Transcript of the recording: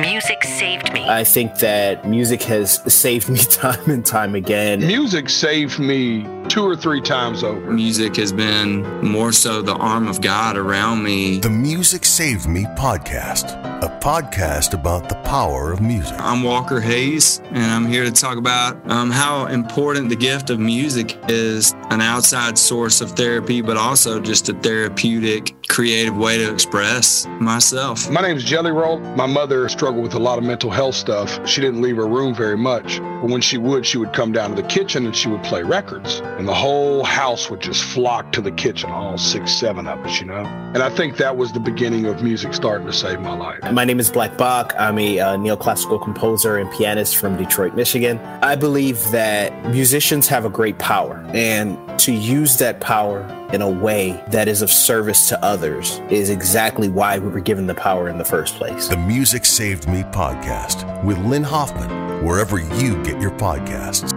Music saved me. I think that music has saved me time and time again. Music saved me two or three times over. Music has been more so the arm of God around me. The Music Saved Me podcast, a podcast about the power of music. I'm Walker Hayes, and I'm here to talk about um, how important the gift of music is an outside source of therapy, but also just a therapeutic, creative way to express myself. My name's Jelly Roll. My mother struggled with a lot of mental health stuff. She didn't leave her room very much, but when she would, she would come down to the kitchen and she would play records. And the whole house would just flock to the kitchen, all six, seven of us, you know? And I think that was the beginning of music starting to save my life. My name is BLKBOX. I'm a uh, neoclassical composer and pianist from Detroit, Michigan. I believe that musicians have a great power, and to use that power in a way that is of service to others is exactly why we were given the power in the first place. The Music Saved Me podcast with Lynn Hoffman, wherever you get your podcasts.